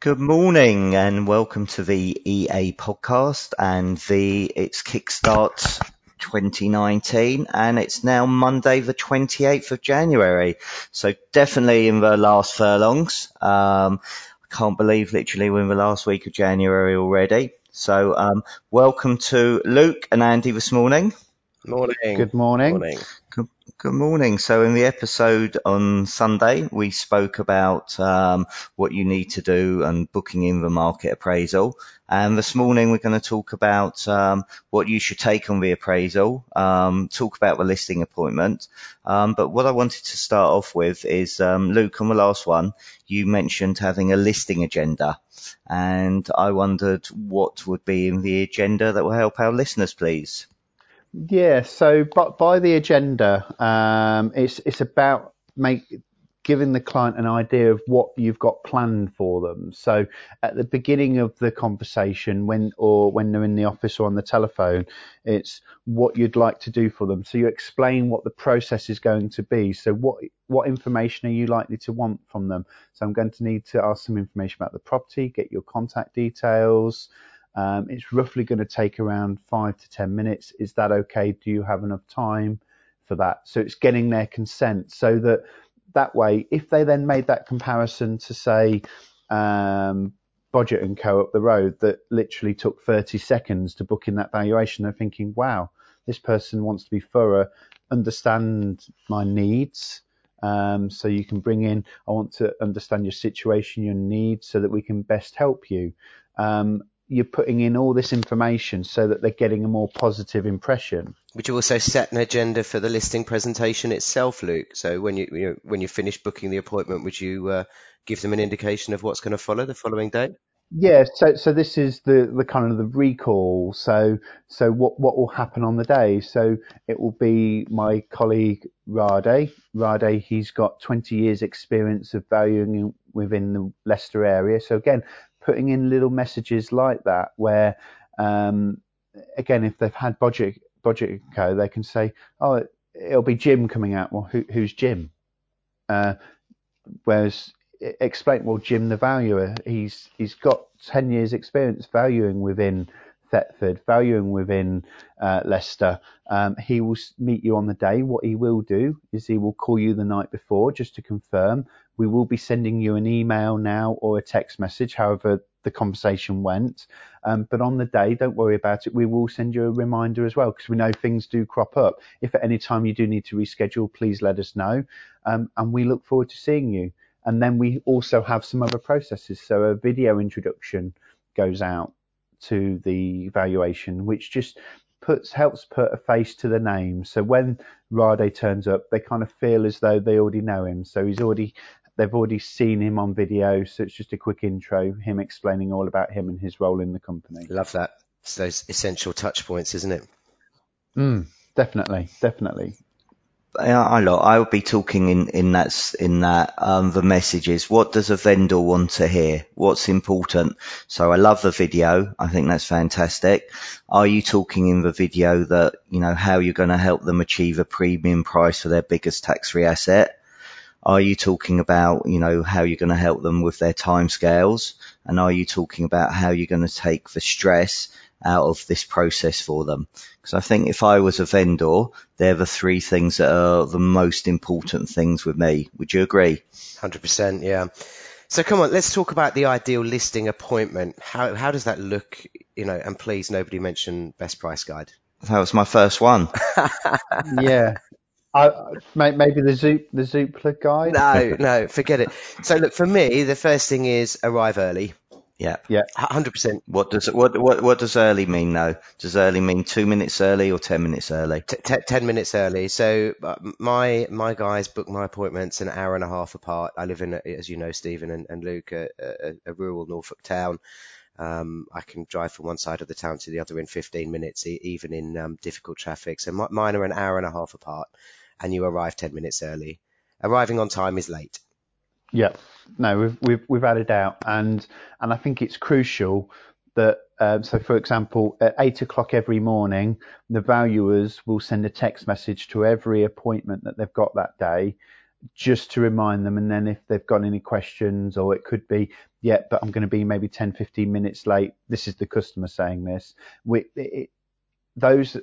Good morning and welcome to the EA podcast and the it's Kickstart 2019 and it's now Monday the 28th of January. So definitely in the last furlongs. Um, I can't believe literally we're in the last week of January already. So um, welcome to Luke and Andy this morning. Morning. Good morning. Morning. Good, good morning. So in the episode on Sunday, we spoke about um, what you need to do and booking in the market appraisal. And this morning we're going to talk about um, what you should take on the appraisal, um, talk about the listing appointment. Um, but what I wanted to start off with is, um, Luke, on the last one, you mentioned having a listing agenda. And I wondered what would be in the agenda that will help our listeners, please. Yeah, so but by the agenda, um, it's it's about make giving the client an idea of what you've got planned for them. So at the beginning of the conversation, when or when they're in the office or on the telephone, it's what you'd like to do for them. So you explain what the process is going to be. So what what information are you likely to want from them? So I'm going to need to ask some information about the property, get your contact details. Um, it's roughly going to take around five to 10 minutes. Is that okay? Do you have enough time for that? So it's getting their consent so that that way, if they then made that comparison to say, um, Budget and Co up the road that literally took 30 seconds to book in that valuation, they're thinking, wow, this person wants to be thorough, understand my needs. Um, so you can bring in, I want to understand your situation, your needs, so that we can best help you. Um, you're putting in all this information so that they're getting a more positive impression. Would you also set an agenda for the listing presentation itself, Luke? So when you, you know, when you finish booking the appointment, would you uh, give them an indication of what's going to follow the following day? Yeah, so so this is the, the kind of the recall. So so what what will happen on the day? So it will be my colleague Rade. Rade, he's got 20 years experience of valuing within the Leicester area. So again, putting in little messages like that where um, again if they've had budget budget co they can say oh it'll be jim coming out. Well who, who's jim? Uh, whereas explain well jim the valuer he's he's got 10 years experience valuing within Thetford, valuing within uh, Leicester. Um, he will meet you on the day. What he will do is he will call you the night before just to confirm. We will be sending you an email now or a text message, however the conversation went. Um, but on the day, don't worry about it. We will send you a reminder as well because we know things do crop up. If at any time you do need to reschedule, please let us know. Um, and we look forward to seeing you. And then we also have some other processes. So a video introduction goes out to the valuation, which just puts helps put a face to the name. So when Rade turns up, they kind of feel as though they already know him. So he's already they've already seen him on video, so it's just a quick intro, him explaining all about him and his role in the company. Love that. It's those essential touch points, isn't it? Mm, definitely, definitely. I look, I'll be talking in, in that, in that, um, the messages. What does a vendor want to hear? What's important? So I love the video. I think that's fantastic. Are you talking in the video that, you know, how you're going to help them achieve a premium price for their biggest tax free asset? Are you talking about, you know, how you're going to help them with their timescales? And are you talking about how you're going to take the stress out of this process for them. Because I think if I was a vendor, they're the three things that are the most important things with me. Would you agree? 100%, yeah. So come on, let's talk about the ideal listing appointment. How, how does that look? You know, and please nobody mention best price guide. That was my first one. yeah. I, maybe the Zoop, the Zoopla guide. No, no, forget it. So look, for me, the first thing is arrive early. Yeah. Yeah. Hundred percent. What does what what what does early mean though? Does early mean two minutes early or ten minutes early? T- t- ten minutes early. So uh, my my guys book my appointments an hour and a half apart. I live in, as you know, Stephen and, and Luke, a, a, a rural Norfolk town. Um, I can drive from one side of the town to the other in 15 minutes, even in um, difficult traffic. So my, mine are an hour and a half apart, and you arrive 10 minutes early. Arriving on time is late. Yeah, no, we've we've we've added out, and and I think it's crucial that um, so for example at eight o'clock every morning the valuers will send a text message to every appointment that they've got that day just to remind them. And then if they've got any questions, or it could be, yeah, but I'm going to be maybe 10, 15 minutes late. This is the customer saying this. We, it, those,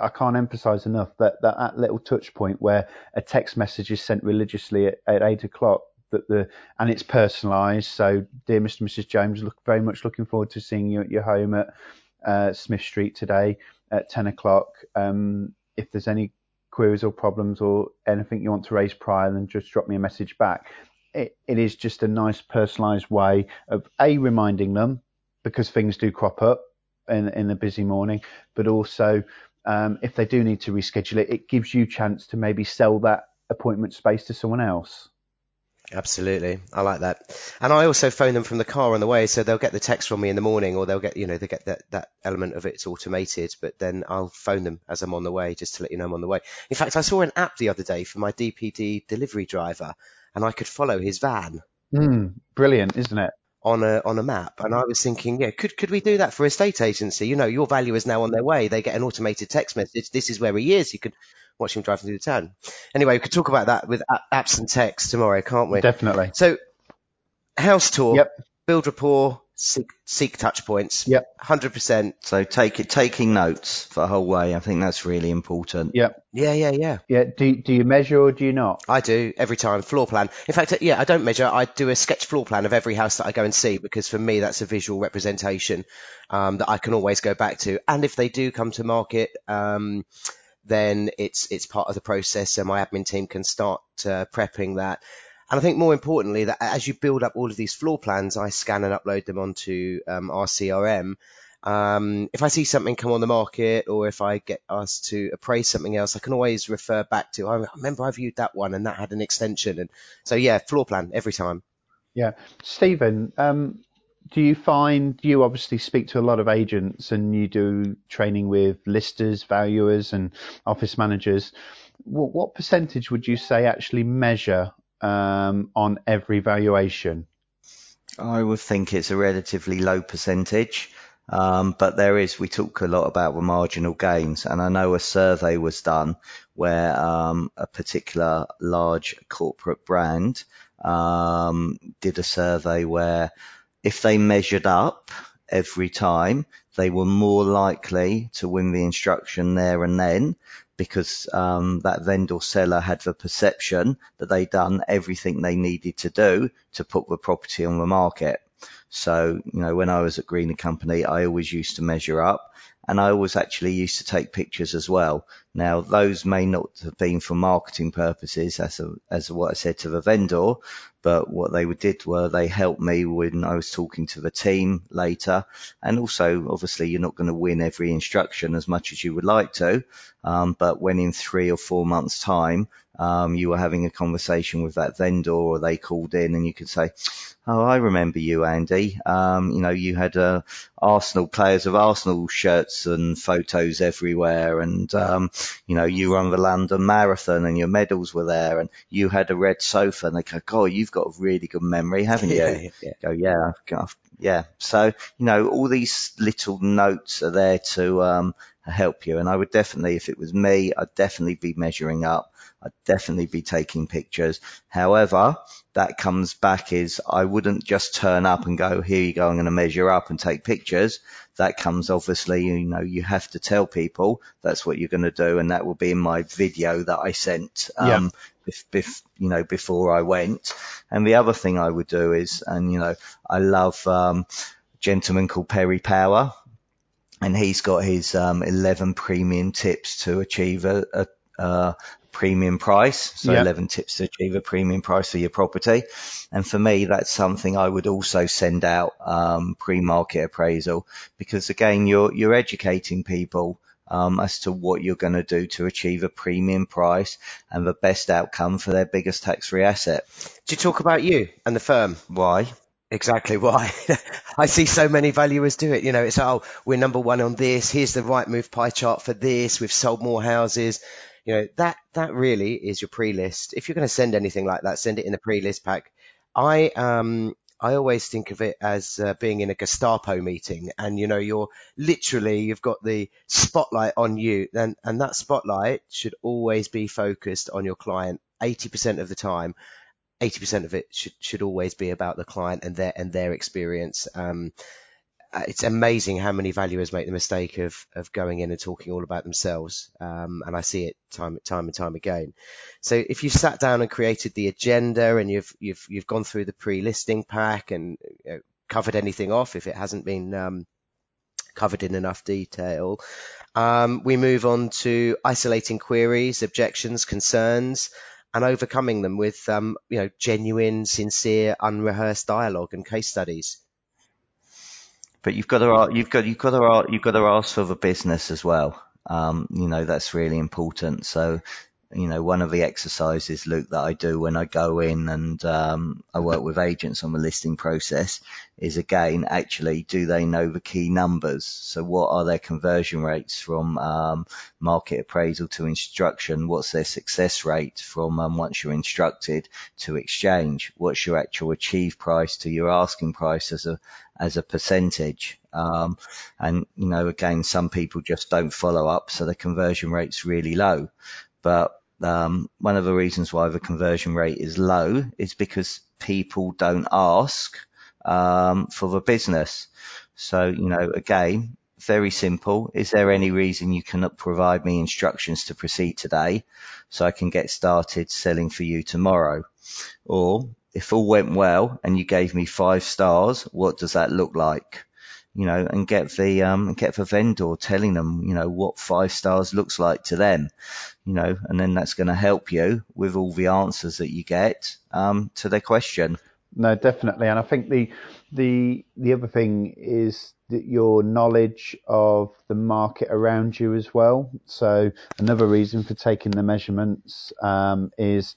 I can't emphasize enough that, that, that little touch point where a text message is sent religiously at, at eight o'clock that the and it's personalised. So, dear Mr. and Mrs. James, look very much looking forward to seeing you at your home at uh, Smith Street today at ten o'clock. Um, if there's any queries or problems or anything you want to raise prior, then just drop me a message back. It, it is just a nice personalised way of a reminding them because things do crop up in in a busy morning, but also um, if they do need to reschedule it, it gives you chance to maybe sell that appointment space to someone else. Absolutely. I like that. And I also phone them from the car on the way. So they'll get the text from me in the morning or they'll get, you know, they get that, that element of it's automated, but then I'll phone them as I'm on the way just to let you know I'm on the way. In fact, I saw an app the other day for my DPD delivery driver and I could follow his van. Mm, brilliant, isn't it? On a on a map. And I was thinking, yeah, could could we do that for a state agency? You know, your value is now on their way. They get an automated text message. This is where he is. You could watch him driving through the town. Anyway, we could talk about that with apps and text tomorrow, can't we? Definitely. So, house tour, yep. build rapport, seek, seek touch points. Yep. 100%. So take it, taking notes for the whole way. I think that's really important. Yep. Yeah, yeah, yeah. Yeah. Do, do you measure or do you not? I do every time. Floor plan. In fact, yeah, I don't measure. I do a sketch floor plan of every house that I go and see because for me, that's a visual representation um, that I can always go back to. And if they do come to market, um, then it's it's part of the process, so my admin team can start uh, prepping that. And I think more importantly, that as you build up all of these floor plans, I scan and upload them onto um, our CRM. Um, if I see something come on the market or if I get asked to appraise something else, I can always refer back to, I remember I viewed that one and that had an extension. And so, yeah, floor plan every time. Yeah. Stephen, um, do you find you obviously speak to a lot of agents and you do training with listers, valuers, and office managers? What, what percentage would you say actually measure um, on every valuation? I would think it's a relatively low percentage. Um, but there is, we talk a lot about the marginal gains, and I know a survey was done where um, a particular large corporate brand um, did a survey where if they measured up every time, they were more likely to win the instruction there and then because um, that vendor seller had the perception that they'd done everything they needed to do to put the property on the market. So, you know, when I was at Green & Company, I always used to measure up and I always actually used to take pictures as well. Now, those may not have been for marketing purposes, as a, as what I said to the vendor, but what they did were they helped me when I was talking to the team later. And also, obviously, you're not going to win every instruction as much as you would like to. Um, but when in three or four months time, um, you were having a conversation with that vendor or they called in and you could say, Oh, I remember you, Andy. Um, you know, you had uh, Arsenal players of Arsenal shirts and photos everywhere, and um, you know, you run the London Marathon and your medals were there, and you had a red sofa. And they go, "God, you've got a really good memory, haven't you?" Yeah, yeah. Go, yeah, I've, yeah. So you know, all these little notes are there to um, help you. And I would definitely, if it was me, I'd definitely be measuring up. I'd definitely be taking pictures. However, that comes back is I wouldn't just turn up and go, here you go, I'm going to measure up and take pictures. That comes obviously, you know, you have to tell people that's what you're going to do. And that will be in my video that I sent, um, yeah. bef- you know, before I went. And the other thing I would do is, and, you know, I love, um, a gentleman called Perry Power and he's got his um, 11 premium tips to achieve a, a, a premium price. So yep. 11 tips to achieve a premium price for your property. And for me, that's something I would also send out um, pre-market appraisal because again, you're you're educating people. Um, as to what you're going to do to achieve a premium price and the best outcome for their biggest tax-free asset. Do you talk about you and the firm? Why? Exactly why. I see so many valuers do it. You know, it's, oh, we're number one on this. Here's the Rightmove pie chart for this. We've sold more houses. You know, that, that really is your pre-list. If you're going to send anything like that, send it in the pre-list pack. I, um, I always think of it as uh, being in a Gestapo meeting, and you know, you're literally you've got the spotlight on you, and and that spotlight should always be focused on your client. Eighty percent of the time, eighty percent of it should should always be about the client and their and their experience. Um, uh, it's amazing how many valuers make the mistake of of going in and talking all about themselves, um, and I see it time time and time again. So if you've sat down and created the agenda and you've you've you've gone through the pre-listing pack and you know, covered anything off if it hasn't been um, covered in enough detail, um, we move on to isolating queries, objections, concerns. And overcoming them with, um, you know, genuine, sincere, unrehearsed dialogue and case studies. But you've got to you've got you've got to you've got to ask for the business as well. Um, you know that's really important. So you know, one of the exercises, Luke, that I do when I go in and um, I work with agents on the listing process is again, actually, do they know the key numbers? So what are their conversion rates from um, market appraisal to instruction? What's their success rate from um, once you're instructed to exchange? What's your actual achieved price to your asking price as a as a percentage? Um, and you know, again, some people just don't follow up, so the conversion rate's really low. But um, one of the reasons why the conversion rate is low is because people don't ask um, for the business. So, you know, again, very simple. Is there any reason you cannot provide me instructions to proceed today so I can get started selling for you tomorrow? Or if all went well and you gave me five stars, what does that look like? You know, and get the um, get the vendor telling them, you know, what five stars looks like to them you know, and then that's going to help you with all the answers that you get um, to their question. No, definitely, and I think the the the other thing is that your knowledge of the market around you as well. So another reason for taking the measurements um, is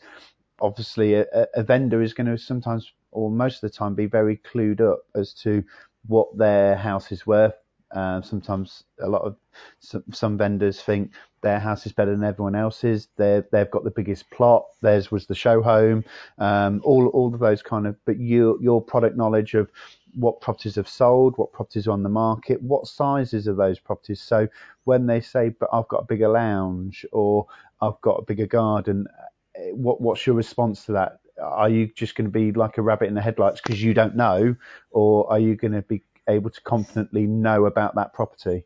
obviously a, a vendor is going to sometimes or most of the time be very clued up as to what their house is worth. Uh, sometimes a lot of some, some vendors think their house is better than everyone else's. They they've got the biggest plot. Theirs was the show home. Um, all all of those kind of. But your your product knowledge of what properties have sold, what properties are on the market, what sizes are those properties. So when they say, "But I've got a bigger lounge" or "I've got a bigger garden," eh, what what's your response to that? Are you just going to be like a rabbit in the headlights because you don't know, or are you going to be able to confidently know about that property?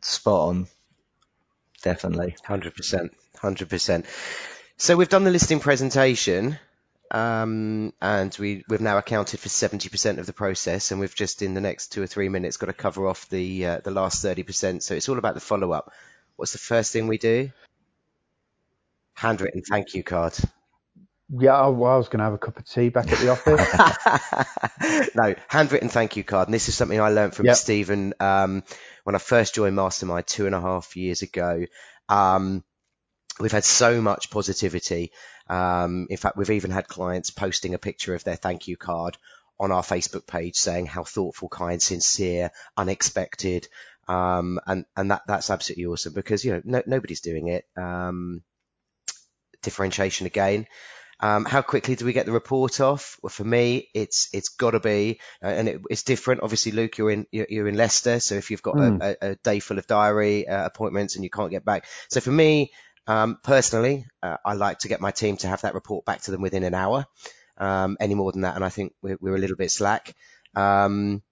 Spot on definitely. 100%. 100%. So we've done the listing presentation. Um, and we, we've now accounted for 70% of the process, and we've just in the next two or three minutes got to cover off the uh, the last 30%. So it's all about the follow up. What's the first thing we do? Handwritten thank you card. Yeah, well, I was going to have a cup of tea back at the office. no, handwritten thank you card. And this is something I learned from yep. Stephen um, when I first joined Mastermind two and a half years ago. Um, we've had so much positivity. Um, in fact, we've even had clients posting a picture of their thank you card on our Facebook page saying how thoughtful, kind, sincere, unexpected. Um, and, and that, that's absolutely awesome because, you know, no, nobody's doing it. Um, differentiation again. Um, how quickly do we get the report off? Well, for me, it's it's got to be, uh, and it, it's different. Obviously, Luke, you're in you're, you're in Leicester, so if you've got mm. a, a, day full of diary uh, appointments and you can't get back, so for me um, personally, uh, I like to get my team to have that report back to them within an hour. Um, any more than that, and I think we're, we're a little bit slack. Um,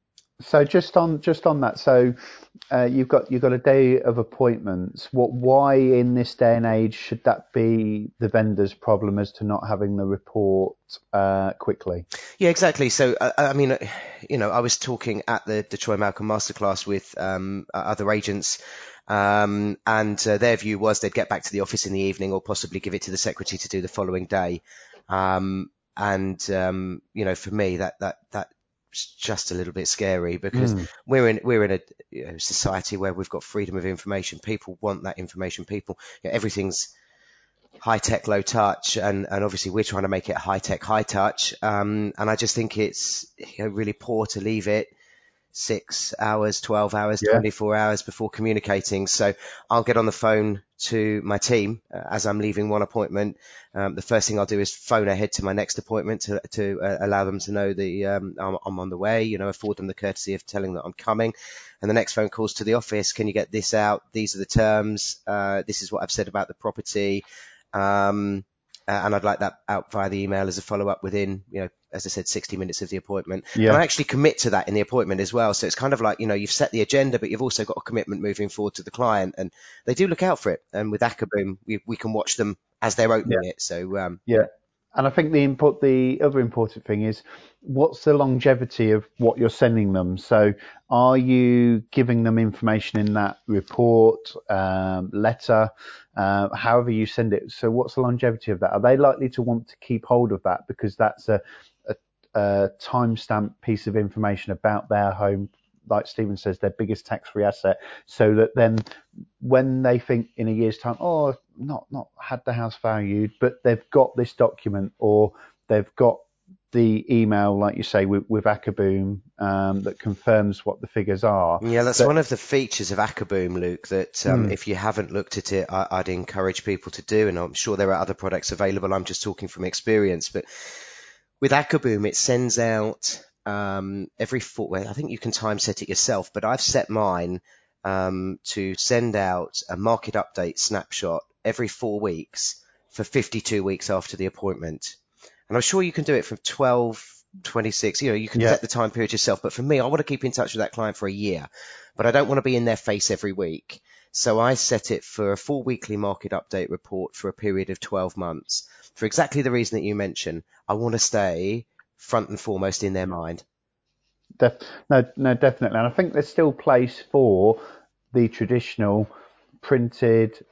so just on just on that, so uh, you've got you've got a day of appointments. What why in this day and age should that be the vendor's problem as to not having the report uh, quickly? Yeah, exactly. So uh, I mean, uh, you know, I was talking at the Troy Malcolm masterclass with um, other agents. Um, and uh, their view was they'd get back to the office in the evening or possibly give it to the secretary to do the following day. Um, and um, you know, for me, that that that just a little bit scary because mm. we're in we're in a you know, society where we've got freedom of information. People want that information. People, you know, everything's high tech, low touch, and and obviously we're trying to make it high tech, high touch. Um, and I just think it's you know, really poor to leave it six hours, 12 hours, Yeah. 24 hours before communicating. So I'll get on the phone to my team uh, as I'm leaving one appointment. Um, the first thing I'll do is phone ahead to my next appointment to, to uh, allow them to know the um, I'm, I'm on the way, you know, afford them the courtesy of telling that I'm coming. And the next phone calls to the office. Can you get this out? These are the terms. Uh, this is what I've said about the property. Um, uh, and I'd like that out via the email as a follow up within, you know, as I said, 60 minutes of the appointment. Yeah. And I actually commit to that in the appointment as well. So it's kind of like, you know, you've set the agenda, but you've also got a commitment moving forward to the client and they do look out for it. And with Acaboom, we, we can watch them as they're opening it. So, um, Yeah. And I think the input, the other important thing is what's the longevity of what you're sending them? So are you giving them information in that report, um, letter, uh, however you send it? So what's the longevity of that? Are they likely to want to keep hold of that because that's a, a, timestamp piece of information about their home? Like Stephen says, their biggest tax-free asset, so that then when they think in a year's time, oh, not not had the house valued, but they've got this document or they've got the email, like you say, with, with Acaboom um, that confirms what the figures are. Yeah, that's But- one of the features of Acaboom, Luke, that um, if you haven't looked at it, I, I'd encourage people to do. And I'm sure there are other products available. I'm just talking from experience. But with Acaboom, it sends out um, every four, well, I think you can time set it yourself, but I've set mine um, to send out a market update snapshot every four weeks for 52 weeks after the appointment. And I'm sure you can do it from 12, 26, you know, you can Yeah. set the time period yourself. But for me, I want to keep in touch with that client for a year, but I don't want to be in their face every week. So I set it for a full weekly market update report for a period of 12 months for exactly the reason that you mentioned. I want to stay front and foremost in their mind. Def- no, no, definitely. And I think there's still place for the traditional printed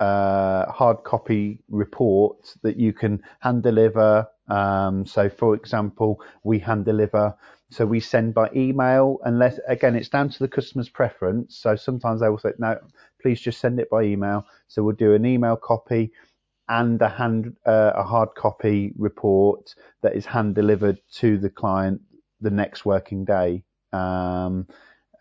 uh, hard copy report that you can hand deliver. Um, so, for example, we hand deliver. So we send by email, unless again it's down to the customer's preference. So sometimes they will say, no, please just send it by email. So we'll do an email copy and a hand uh, a hard copy report that is hand delivered to the client the next working day um,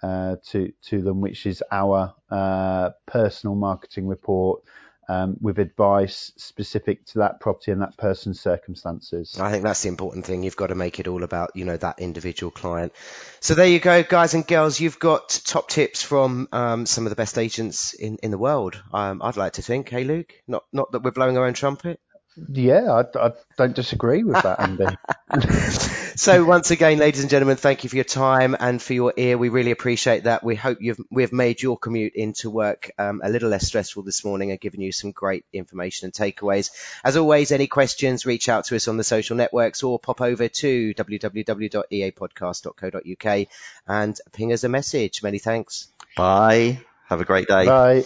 uh, to to them, which is our uh, personal marketing report um, with advice specific to that property and that person's circumstances. I think that's the important thing. You've got to make it all about, you know, that individual client. So there you go, guys and girls. You've got top tips from um, some of the best agents in, in the world. Um, I'd like to think. Hey, Luke, not not that we're blowing our own trumpet. Yeah, I, I don't disagree with that, Andy. So once again, ladies and gentlemen, thank you for your time and for your ear. We really appreciate that. We hope you've we've made your commute into work um, a little less stressful this morning and given you some great information and takeaways. As always, any questions, reach out to us on the social networks or pop over to www.eapodcast.co.uk and ping us a message. Many thanks. Bye. Have a great day. Bye.